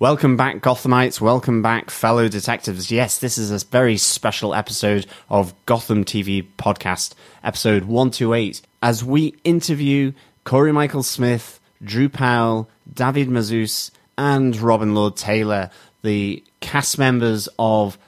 Welcome back, Gothamites. Welcome back, fellow detectives. Yes, this is a very special episode of Gotham TV podcast, episode 128, as we interview Cory Michael Smith, Drew Powell, David Mazouz, and Robin Lord Taylor, the cast members of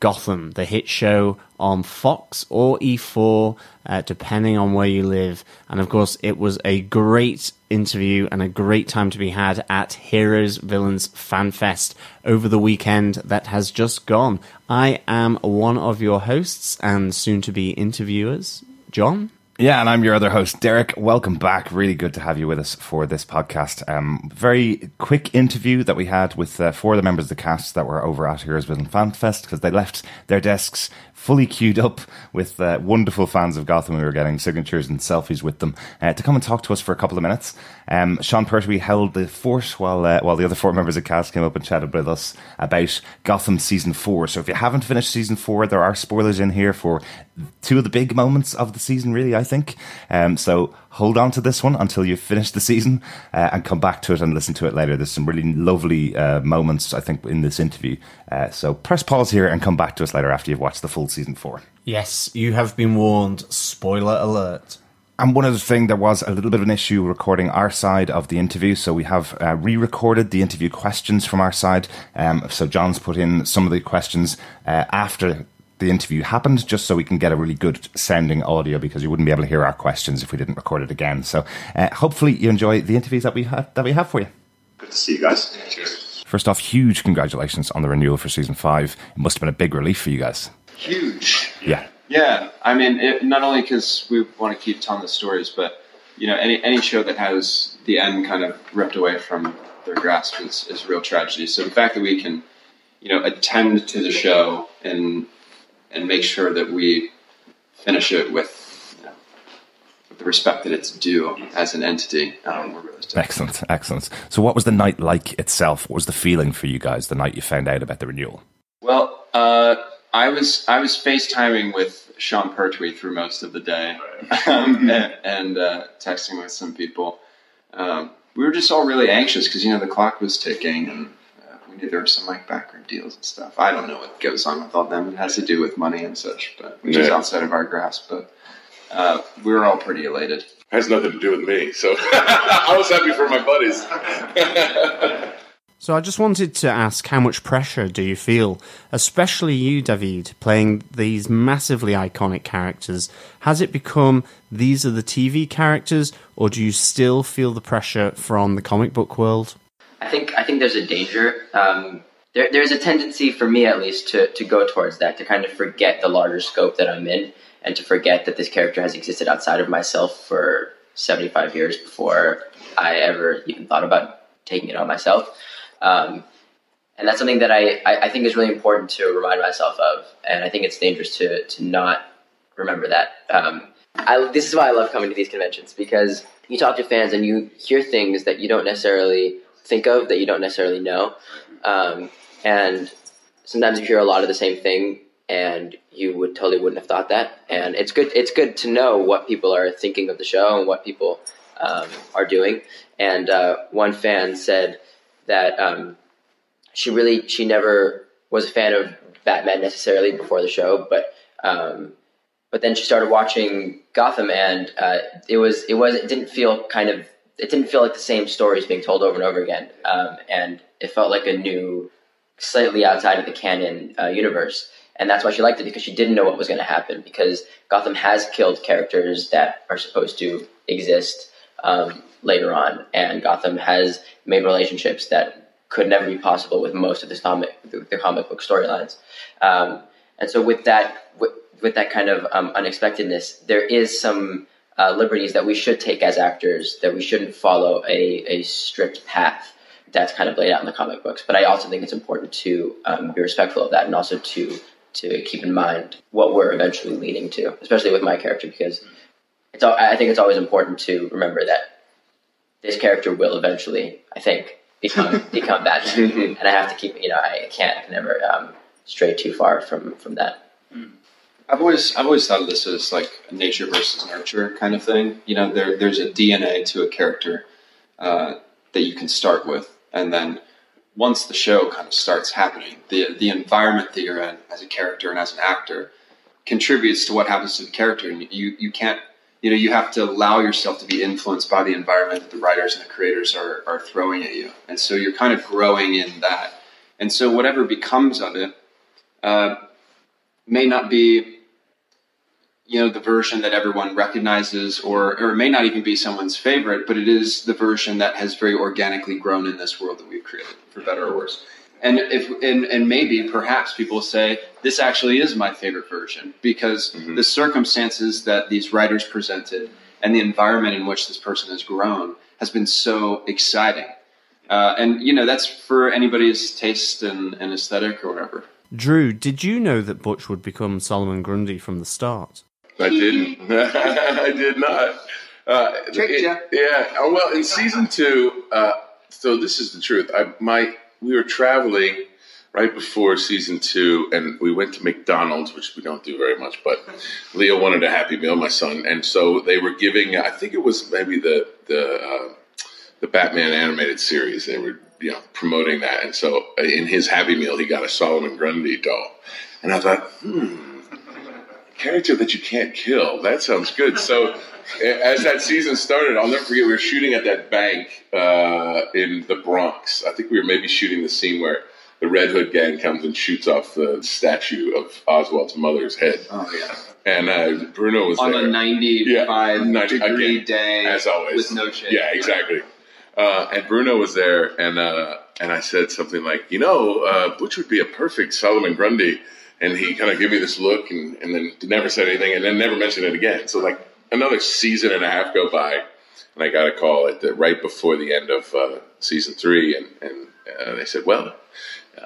Gotham, the hit show on Fox or E4, uh, depending on where you live. And of course, it was a great interview and a great time to be had at Heroes Villains Fan Fest over the weekend that has just gone. I am one of your hosts and soon to be interviewers, John. Yeah, and I'm your other host, Derek. Welcome back. Really good to have you with us for this podcast. Um, very quick interview that we had with uh, four of the members of the cast that were over at Heroes Villain Fan Fest because they left their desks fully queued up with uh, wonderful fans of Gotham. We were getting signatures and selfies with them uh, to come and talk to us for a couple of minutes. Um, Sean Pertwee held the fort while uh, while the other four members of cast came up and chatted with us about Gotham season four. So if you haven't finished season four, there are spoilers in here for two of the big moments of the season. Really, think. Um, so hold on to this one until you finish the season uh, and come back to it and listen to it later. There's some really lovely uh, moments, I think, in this interview. Uh, so press pause here and come back to us later after you've watched the full season four. Yes, you have been warned. Spoiler alert. And one other thing, there was a little bit of an issue recording our side of the interview. So we have uh, re recorded the interview questions from our side. Um, so John's put in some of the questions uh, after the interview happened, just so we can get a really good sounding audio because you wouldn't be able to hear our questions if we didn't record it again. So uh, hopefully you enjoy the interviews that we have that we have for you. Good to see you guys. Cheers. First off, huge congratulations on the renewal for season five. It must have been a big relief for you guys. Huge. Yeah. Yeah. I mean, it, not only because we want to keep telling the stories, but you know, any any show that has the end kind of ripped away from their grasp is, is a real tragedy. So the fact that we can, you know, attend to the show and and make sure that we finish it with, you know, with the respect that it's due as an entity. Um, really. Excellent, excellent. So, what was the night like itself? What was the feeling for you guys the night you found out about the renewal? Well, uh, I was I was FaceTiming with Sean Pertwee through most of the day, um, and, and uh, texting with some people. Um, we were just all really anxious because you know the clock was ticking, and we knew there were some like backroom deals and stuff. I don't know what goes on with all them. It has to do with money and such, but which is outside of our grasp. But uh, we were all pretty elated. has nothing to do with me. So I was happy for my buddies. So I just wanted to ask how much pressure do you feel, especially you, David, playing these massively iconic characters? Has it become these are the TV characters, or do you still feel the pressure from the comic book world? I think I think there's a danger. Um, there, there's a tendency for me, at least, to to go towards that, to kind of forget the larger scope that I'm in, and to forget that this character has existed outside of myself for 75 years before I ever even thought about taking it on myself. Um, and that's something that I, I, I think is really important to remind myself of, and I think it's dangerous to to not remember that. Um, I, this is why I love coming to these conventions because you talk to fans and you hear things that you don't necessarily think of, that you don't necessarily know, um, and sometimes you hear a lot of the same thing, and you would totally wouldn't have thought that. And it's good. It's good to know what people are thinking of the show and what people um, are doing. And uh, one fan said that um, she really she never was a fan of Batman necessarily before the show, but um, but then she started watching Gotham, and uh, it was it was it didn't feel kind of it didn't feel like the same stories being told over and over again, um, and it felt like a new, slightly outside of the canon uh, universe, and that's why she liked it because she didn't know what was going to happen because Gotham has killed characters that are supposed to exist um, later on, and Gotham has made relationships that could never be possible with most of the comic the, comic book storylines. Um, and so with that with, with that kind of um, unexpectedness, there is some uh, liberties that we should take as actors that we shouldn't follow a, a strict path that's kind of laid out in the comic books. But I also think it's important to um, be respectful of that and also to to keep in mind what we're eventually leading to, especially with my character, because it's al- I think it's always important to remember that this character will eventually, I think, become become that, and I have to keep you know I can't I can never um, stray too far from from that. I've always I've always thought of this as like a nature versus nurture kind of thing. You know, there there's a DNA to a character uh, that you can start with, and then once the show kind of starts happening, the the environment that you're in as a character and as an actor contributes to what happens to the character, and you you can't you know you have to allow yourself to be influenced by the environment that the writers and the creators are are throwing at you, and so you're kind of growing in that, and so whatever becomes of it uh, may not be you know the version that everyone recognizes or or it may not even be someone's favorite but it is the version that has very organically grown in this world that we've created for better or worse. And if and, and maybe perhaps people say this actually is my favorite version because the circumstances that these writers presented and the environment in which this person has grown has been so exciting. Uh, and you know that's for anybody's taste and, and aesthetic or whatever. Drew, did you know that Butch would become Solomon Grundy from the start? I didn't. I did not. Uh, Tricked it- ya. Yeah. Oh, well, in season two, uh, so this is the truth. I my we were traveling right before season two, and we went to McDonald's, which we don't do very much. But Leo wanted a Happy Meal, my son, and so they were giving. I think it was maybe the the uh, the Batman animated series. They were you know promoting that, and so uh, in his Happy Meal, he got a Solomon Grundy doll, and I thought, hmm character that you can't kill. That sounds good. So, as that season started, I'll never forget we were shooting at that bank uh, in the Bronx. I think we were maybe shooting the scene where the Red Hood gang comes and shoots off the statue of Oswald's mother's head. oh yeah And uh, Bruno was on there. a 95 Yeah, 90 degree again, day as always. with no shade. Yeah, exactly. Uh, and Bruno was there, and uh, and I said something like, you know, uh, Butch would be a perfect Solomon Grundy, and he kind of gave me this look, and, and then never said anything, and then never mentioned it again. So like another season and a half go by, and I got a call at the, right before the end of uh, season three, and and uh, they said, well,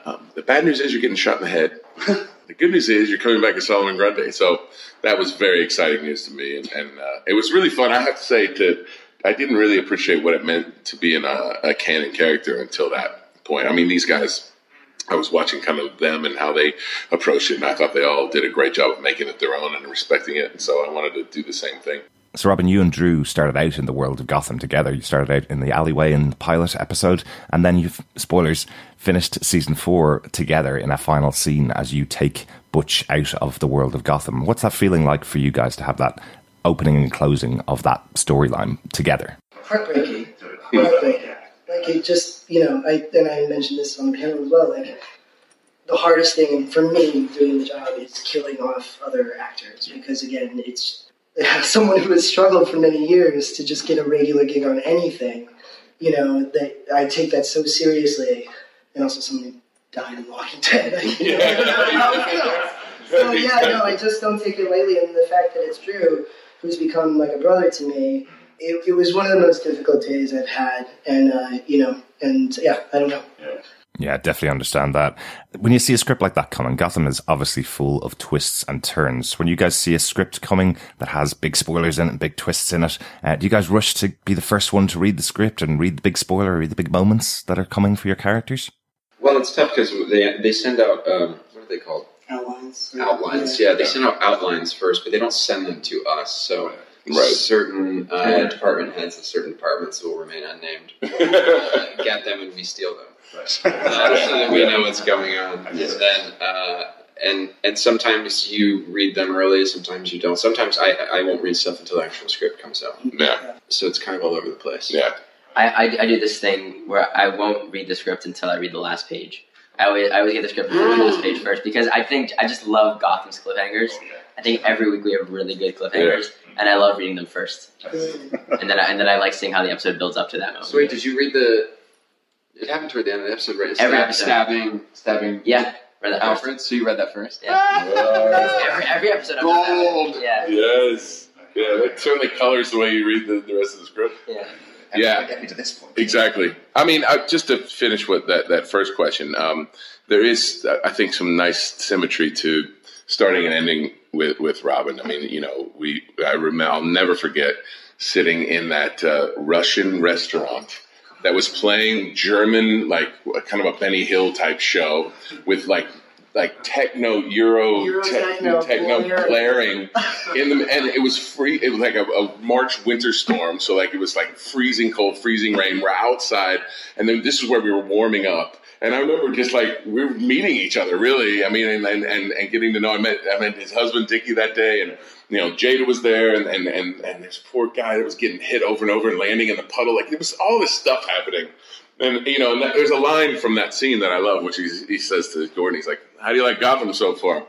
um, the bad news is you're getting shot in the head. the good news is you're coming back as Solomon Grundy. So that was very exciting news to me, and, and uh, it was really fun. I have to say, to I didn't really appreciate what it meant to be in a, a canon character until that point. I mean, these guys. I was watching kind of them and how they approached it, and I thought they all did a great job of making it their own and respecting it. And so I wanted to do the same thing. So, Robin, you and Drew started out in the world of Gotham together. You started out in the alleyway in the pilot episode, and then you've, spoilers, finished season four together in a final scene as you take Butch out of the world of Gotham. What's that feeling like for you guys to have that opening and closing of that storyline together? heartbreaking. Heartbreaking. Like it just, you know, I and I mentioned this on the panel as well. Like the hardest thing for me doing the job is killing off other actors because again, it's someone who has struggled for many years to just get a regular gig on anything. You know, that I take that so seriously, and also someone who died in Walking Dead. you know? so yeah, no, I just don't take it lightly, and the fact that it's Drew, who's become like a brother to me, it, it was one of the most difficult days I've had, and uh, you know, and yeah, I don't know. Yeah, definitely understand that. When you see a script like that coming, Gotham is obviously full of twists and turns. When you guys see a script coming that has big spoilers in it and big twists in it, uh, do you guys rush to be the first one to read the script and read the big spoiler, read the big moments that are coming for your characters? Well, it's tough because they they send out um, what are they called? Outlines. Outlines. Yeah, they send out outlines first, but they don't send them to us. So Right. certain uh, department heads of certain departments will remain unnamed. uh, get them and we steal them, uh, so that we know what's going on. And then uh, and and sometimes you read them early, sometimes you don't. Sometimes I I won't read stuff until the actual script comes out. Yeah, So it's kind of all over the place. yeah. I, I, I do this thing where I won't read the script until I read the last page. I always, I always get the script and read the last page first because I think I just love Gotham's cliffhangers. I think every week we have really good cliffhangers, and I love reading them first. And then I, and then I like seeing how the episode builds up to that moment. So wait, did you read the? It happened toward the end of the episode, right? Every Stab- episode. stabbing, stabbing. Yeah, read that first. Alfred. So you read that first. Yeah. Every, every episode. I've that. Gold. Yeah. Yes. Yeah, that certainly colors the way you read the, the rest of the script. Yeah. Yeah. Get me to this point. Exactly. I mean, I, just to finish with that, that first question, um, there is, I think, some nice symmetry to starting and ending with, with Robin. I mean, you know, we, I remember, I'll never forget sitting in that uh, Russian restaurant that was playing German, like kind of a Benny Hill type show with like, like techno Euro, Euro techno, techno techno blaring. in the and it was free. It was like a, a March winter storm, so like it was like freezing cold, freezing rain. We're outside, and then this is where we were warming up. And I remember just like we were meeting each other, really. I mean, and and, and, getting to know. I met I met his husband Dickie that day, and you know Jada was there, and and and, and this poor guy that was getting hit over and over and landing in the puddle. Like there was all this stuff happening. And you know, and that, there's a line from that scene that I love, which he says to Gordon, he's like, "How do you like Gotham so far?"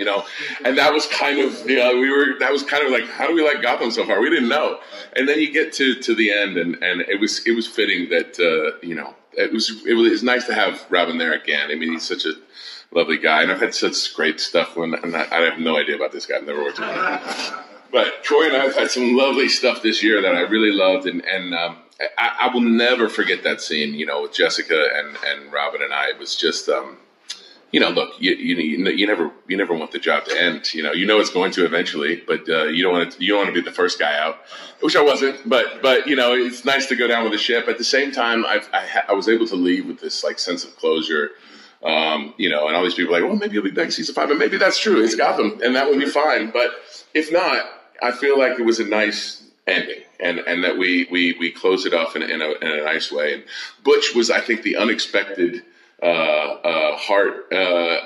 You know, and that was kind of you know we were that was kind of like how do we like Gotham so far? We didn't know, and then you get to to the end, and and it was it was fitting that uh, you know it was it was nice to have Robin there again. I mean, he's such a lovely guy, and I've had such great stuff when and I, I have no idea about this guy. I've never worked with him, but Troy and I have had some lovely stuff this year that I really loved, and and um, I, I will never forget that scene. You know, with Jessica and and Robin and I. It was just. Um, you know, look, you, you, you never you never want the job to end. You know, you know it's going to eventually, but uh, you don't want to you don't want to be the first guy out, which I wasn't. But but you know, it's nice to go down with the ship. At the same time, I've, I, ha- I was able to leave with this like sense of closure. Um, you know, and all these people are like, well, maybe you'll be back season five, and maybe that's true. It's Gotham, and that would be fine. But if not, I feel like it was a nice ending, and and that we we we closed it off in, in, a, in a nice way. And Butch was, I think, the unexpected uh, uh, heart, uh,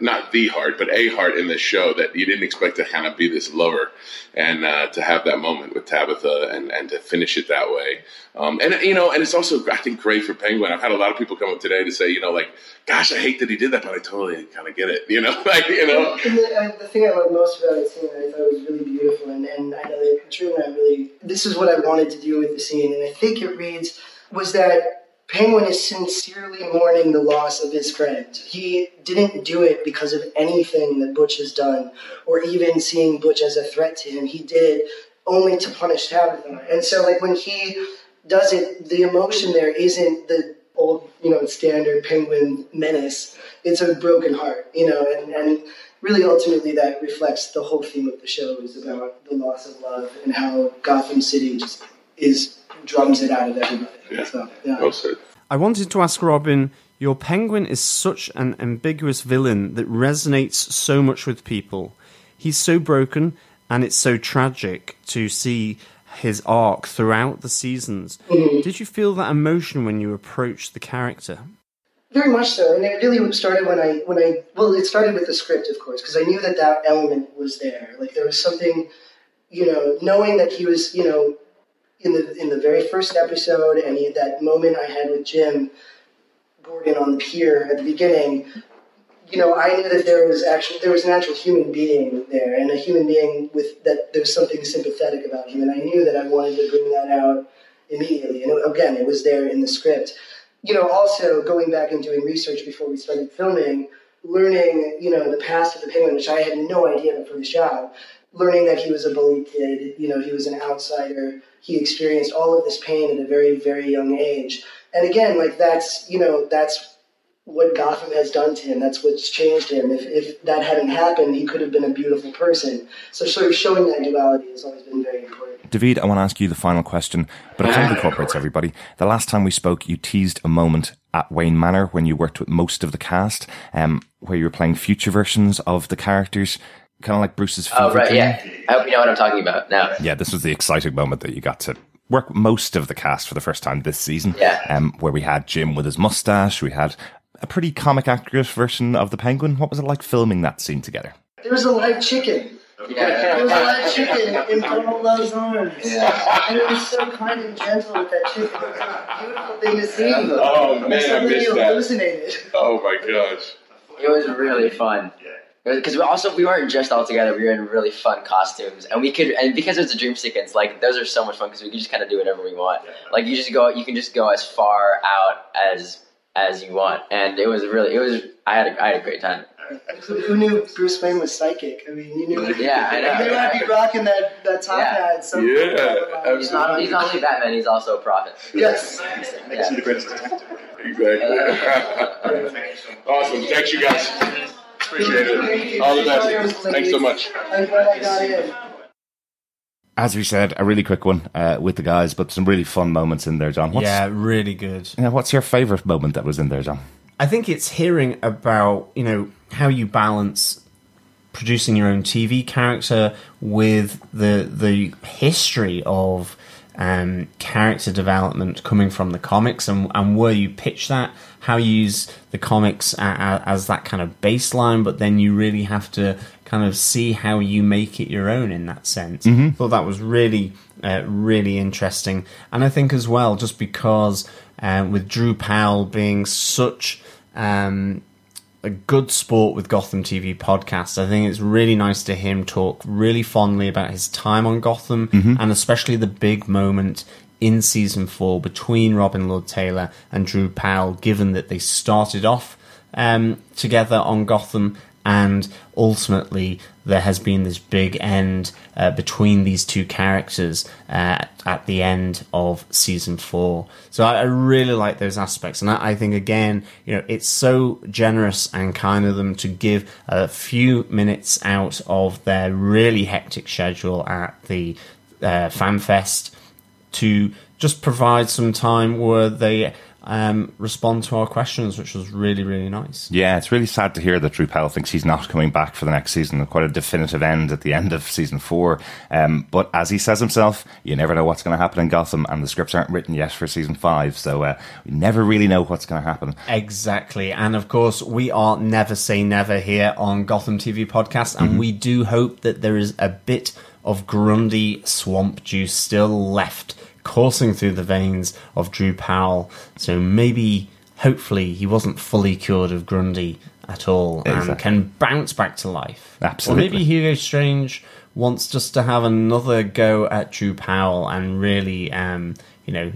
not the heart, but a heart in this show that you didn't expect to kind of be this lover and uh, to have that moment with Tabitha and, and to finish it that way. Um, and, you know, and it's also, I think, great for Penguin. I've had a lot of people come up today to say, you know, like, gosh, I hate that he did that, but I totally kind of get it, you know, like, you know. The, the thing I love most about it scene, I thought it was really beautiful, and, and I know that I really, this is what I wanted to do with the scene, and I think it reads, was that Penguin is sincerely mourning the loss of his friend. He didn't do it because of anything that Butch has done, or even seeing Butch as a threat to him. He did it only to punish Tabitha. And so, like, when he does it, the emotion there isn't the old, you know, standard Penguin menace. It's a broken heart, you know, and, and really ultimately that reflects the whole theme of the show is about the loss of love and how Gotham City just is drums it out of everybody. Yeah. So, yeah. Well said. I wanted to ask Robin, your penguin is such an ambiguous villain that resonates so much with people. He's so broken, and it's so tragic to see his arc throughout the seasons. Mm-hmm. Did you feel that emotion when you approached the character? Very much so, and it really started when I when I well, it started with the script, of course, because I knew that that element was there. Like there was something, you know, knowing that he was, you know, in the in the very first episode, and that moment I had with Jim Gordon on the pier at the beginning. You know, I knew that there was actually there was an actual human being there, and a human being with that there was something sympathetic about him, and I knew that I wanted to bring that out immediately. And again, it was there in the script you know, also going back and doing research before we started filming, learning, you know, the past of the penguin, which I had no idea before the job, learning that he was a bullied kid, you know, he was an outsider, he experienced all of this pain at a very, very young age. And again, like that's, you know, that's what Gotham has done to him. That's what's changed him. If, if that hadn't happened, he could have been a beautiful person. So sort of showing that duality has always been very important. David, I want to ask you the final question, but it kind of incorporates everybody. The last time we spoke, you teased a moment at Wayne Manor when you worked with most of the cast, um, where you were playing future versions of the characters, kind of like Bruce's fever Oh, right, dream. yeah. I hope you know what I'm talking about now. Yeah, this was the exciting moment that you got to work most of the cast for the first time this season. Yeah. Um, where we had Jim with his mustache, we had a pretty comic accurate version of the Penguin. What was it like filming that scene together? There was a live chicken. Yeah. There was a live chicken in Donal Logue's arms. And it was so kind and gentle with that chicken. It was a beautiful thing to see. Oh man, I missed that. hallucinated. Oh my gosh. It was really fun. Because we also we weren't just all together. We were in really fun costumes, and we could and because it's a dream sequence, like those are so much fun because we can just kind of do whatever we want. Like you just go, you can just go as far out as as you want, and it was really it was. I had a, I had a great time. Who, who knew Bruce Wayne was psychic? I mean, you knew. Yeah, I know. They might be rocking that, that top Yeah. hat. So Yeah, He's not he's not only Batman. He's also a prophet. Yes. Yeah. Exactly. awesome. Thanks, you guys. Appreciate it. All the best. Thanks so much. I'm glad I got in. As we said, a really quick one uh, with the guys, but some really fun moments in there, John. What's, yeah, really good. yeah, what's your favourite moment that was in there, John? I think it's hearing about you know how you balance producing your own TV character with the the history of um, character development coming from the comics, and, and where you pitch that, how you use the comics a, a, as that kind of baseline, but then you really have to kind of see how you make it your own in that sense. Mm-hmm. Thought that was really, uh, really interesting, and I think as well, just because uh, with Drew Powell being such um, a good sport with Gotham TV podcast. I think it's really nice to hear him talk really fondly about his time on Gotham mm-hmm. and especially the big moment in season four between Robin Lord Taylor and Drew Powell, given that they started off um, together on Gotham and ultimately there has been this big end uh, between these two characters uh, at the end of season four. So I, I really like those aspects, and I, I, think again, you know, it's so generous and kind of them to give a few minutes out of their really hectic schedule at the uh, FanFest to just provide some time where they um, respond to our questions, which was really, really nice. Yeah, it's really sad to hear that Drew Powell thinks he's not coming back for the next season. Quite a definitive end at the end of season four. Um, but as he says himself, you never know what's going to happen in Gotham, and the scripts aren't written yet for season five. So uh, we never really know what's going to happen. Exactly. And of course, we are never say never here on Gotham TV Podcast, and mm-hmm. we do hope that there is a bit of Grundy swamp juice still left coursing through the veins of Drew Powell. So maybe, hopefully, he wasn't fully cured of Grundy at all exactly. and can bounce back to life. Absolutely. Or maybe Hugo Strange wants just to have another go at Drew Powell and really, um, you know,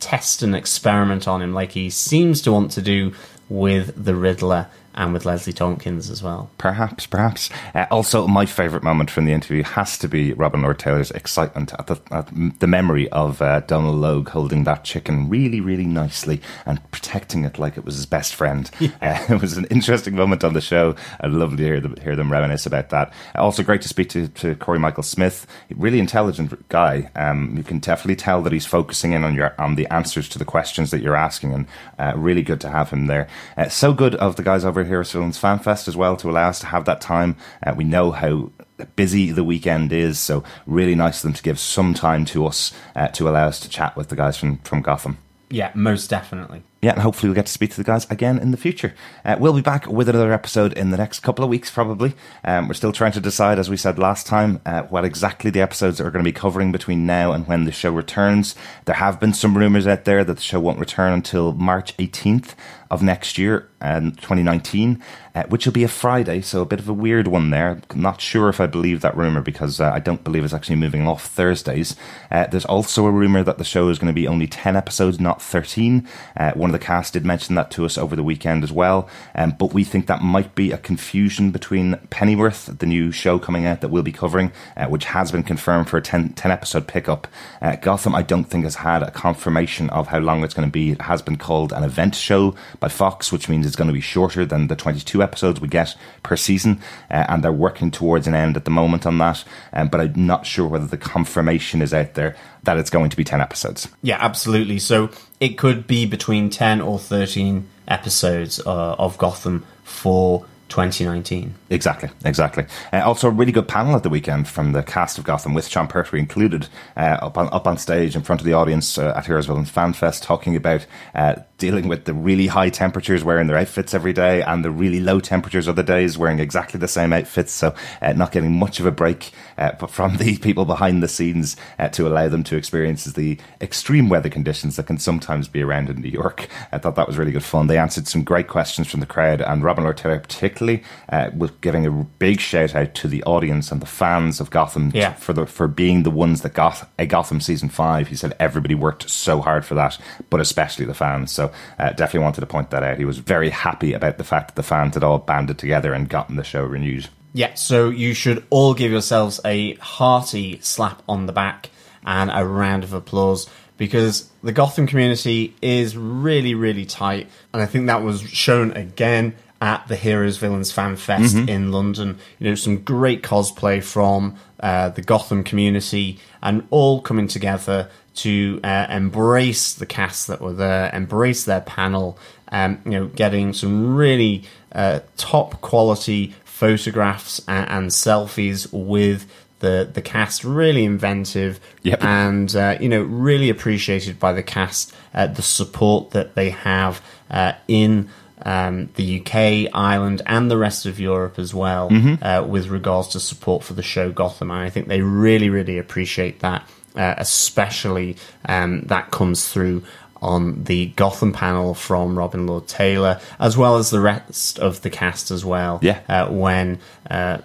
test and experiment on him like he seems to want to do with the Riddler and with Leslie Tompkins as well. Perhaps, perhaps. Uh, also, my favourite moment from the interview has to be Robin Lord Taylor's excitement at the, at the memory of uh, Donal Logue holding that chicken really, really nicely and protecting it like it was his best friend. Yeah. Uh, it was an interesting moment on the show. I'd love to hear them, hear them reminisce about that. Also, great to speak to, to Cory Michael Smith, really intelligent guy. Um, you can definitely tell that he's focusing in on your on the answers to the questions that you're asking, and uh, really good to have him there. Uh, so good of the guys over Heroes Villains Fan Fest as well to allow us to have that time. Uh, we know how busy the weekend is, so really nice of them to give some time to us uh, to allow us to chat with the guys from, from Gotham. Yeah, most definitely. Yeah, and hopefully we'll get to speak to the guys again in the future. Uh, we'll be back with another episode in the next couple of weeks, probably. Um, we're still trying to decide, as we said last time, uh, what exactly the episodes are going to be covering between now and when the show returns. There have been some rumours out there that the show won't return until March 18th of next year, um, 2019, uh, which will be a Friday, so a bit of a weird one there. not sure if I believe that rumour because uh, I don't believe it's actually moving off Thursdays. Uh, there's also a rumour that the show is going to be only 10 episodes, not 13. Uh, one of the cast did mention that to us over the weekend as well, um, but we think that might be a confusion between Pennyworth, the new show coming out that we'll be covering, uh, which has been confirmed for a 10, 10 episode pickup. Uh, Gotham, I don't think, has had a confirmation of how long it's going to be. It has been called an event show by Fox, which means it's going to be shorter than the 22 episodes we get per season, uh, and they're working towards an end at the moment on that. Um, but I'm not sure whether the confirmation is out there that it's going to be 10 episodes. Yeah, absolutely. So it could be between 10 or 13 episodes uh, of Gotham for 2019. Exactly, exactly. Uh, also, a really good panel at the weekend from the cast of Gotham, with Sean Pertwee included, uh, up on up on stage in front of the audience uh, at Heroes Villains Fan Fest, talking about uh, dealing with the really high temperatures, wearing their outfits every day, and the really low temperatures other days, wearing exactly the same outfits. So, uh, not getting much of a break uh, from the people behind the scenes to allow them to experience the extreme weather conditions that can sometimes be around in New York. I thought that was really good fun. They answered some great questions from the crowd, and Robin Lord Taylor particularly uh, was giving a big shout out to the audience and the fans of Gotham yeah. for the for being the ones that got a Gotham season five. He said everybody worked so hard for that, but especially the fans. So uh, definitely wanted to point that out. He was very happy about the fact that the fans had all banded together and gotten the show renewed. Yeah, so you should all give yourselves a hearty slap on the back and a round of applause because the Gotham community is really, really tight. And I think that was shown again at the Heroes Villains Fan Fest mm-hmm. in London. You know, some great cosplay from uh, the Gotham community and all coming together to uh, embrace the cast that were there, embrace their panel, um, you know, getting some really uh, top quality photographs and, and selfies with the the cast really inventive Yep. and uh, you know really appreciated by the cast uh, the support that they have uh, in um, the UK, Ireland, and the rest of Europe as well uh, with regards to support for the show Gotham. And I think they really, really appreciate that, uh, especially um, that comes through on the Gotham panel from Robin Lord Taylor, as well as the rest of the cast as well. Yeah. Uh, when uh,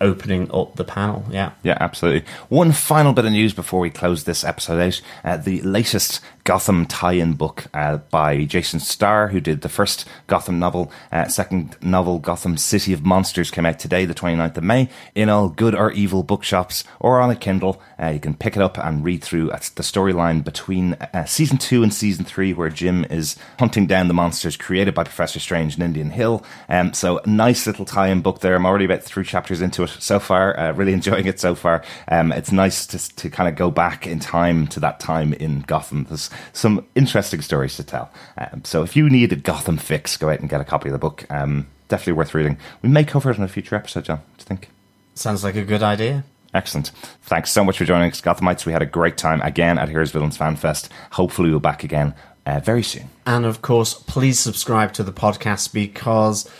opening up the panel. Yeah. Yeah, absolutely. One final bit of news before we close this episode out. Uh, the latest Gotham tie-in book uh, by Jason Starr, who did the first Gotham novel. Uh, second novel, Gotham City of Monsters, came out today, the 29th of May, in all good or evil bookshops or on a Kindle. Uh, you can pick it up and read through uh, the storyline between uh, season two and season three, where Jim is hunting down the monsters created by Professor Strange in Indian Hill. Um, so, nice little tie-in book there. I'm already about three chapters into it so far. Uh, really enjoying it so far. Um, it's nice to, to kind of go back in time to that time in Gotham. There's some interesting stories to tell. Um, so, if you need a Gotham fix, go out and get a copy of the book. Um, definitely worth reading. We may cover it in a future episode, John. Do you think? Sounds like a good idea. Excellent. Thanks so much for joining us, Gothamites. We had a great time again at Heroes Villains Fan Fest. Hopefully, we'll be back again uh, very soon. And of course, please subscribe to the podcast because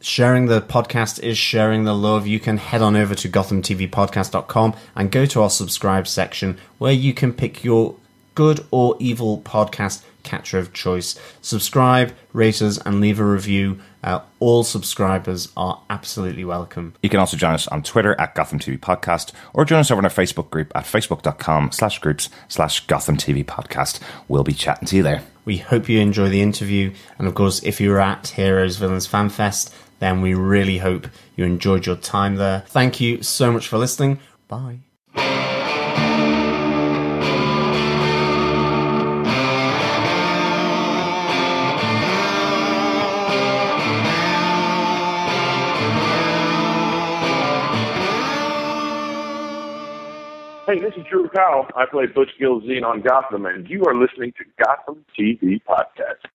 sharing the podcast is sharing the love. You can head on over to GothamTVPodcast.com and go to our subscribe section where you can pick your good or evil podcast catcher of choice. Subscribe, rate us, and leave a review. Uh, all subscribers are absolutely welcome. You can also join us on Twitter at Gotham TV Podcast or join us over in our Facebook group at facebook.com slash groups slash Gotham TV Podcast. We'll be chatting to you there. We hope you enjoy the interview. And of course, if you're at Heroes Villains Fan Fest, then we really hope you enjoyed your time there. Thank you so much for listening. Bye. Hey, this is Drew Powell. I play Butch Gilzean on Gotham, and you are listening to Gotham TV Podcast.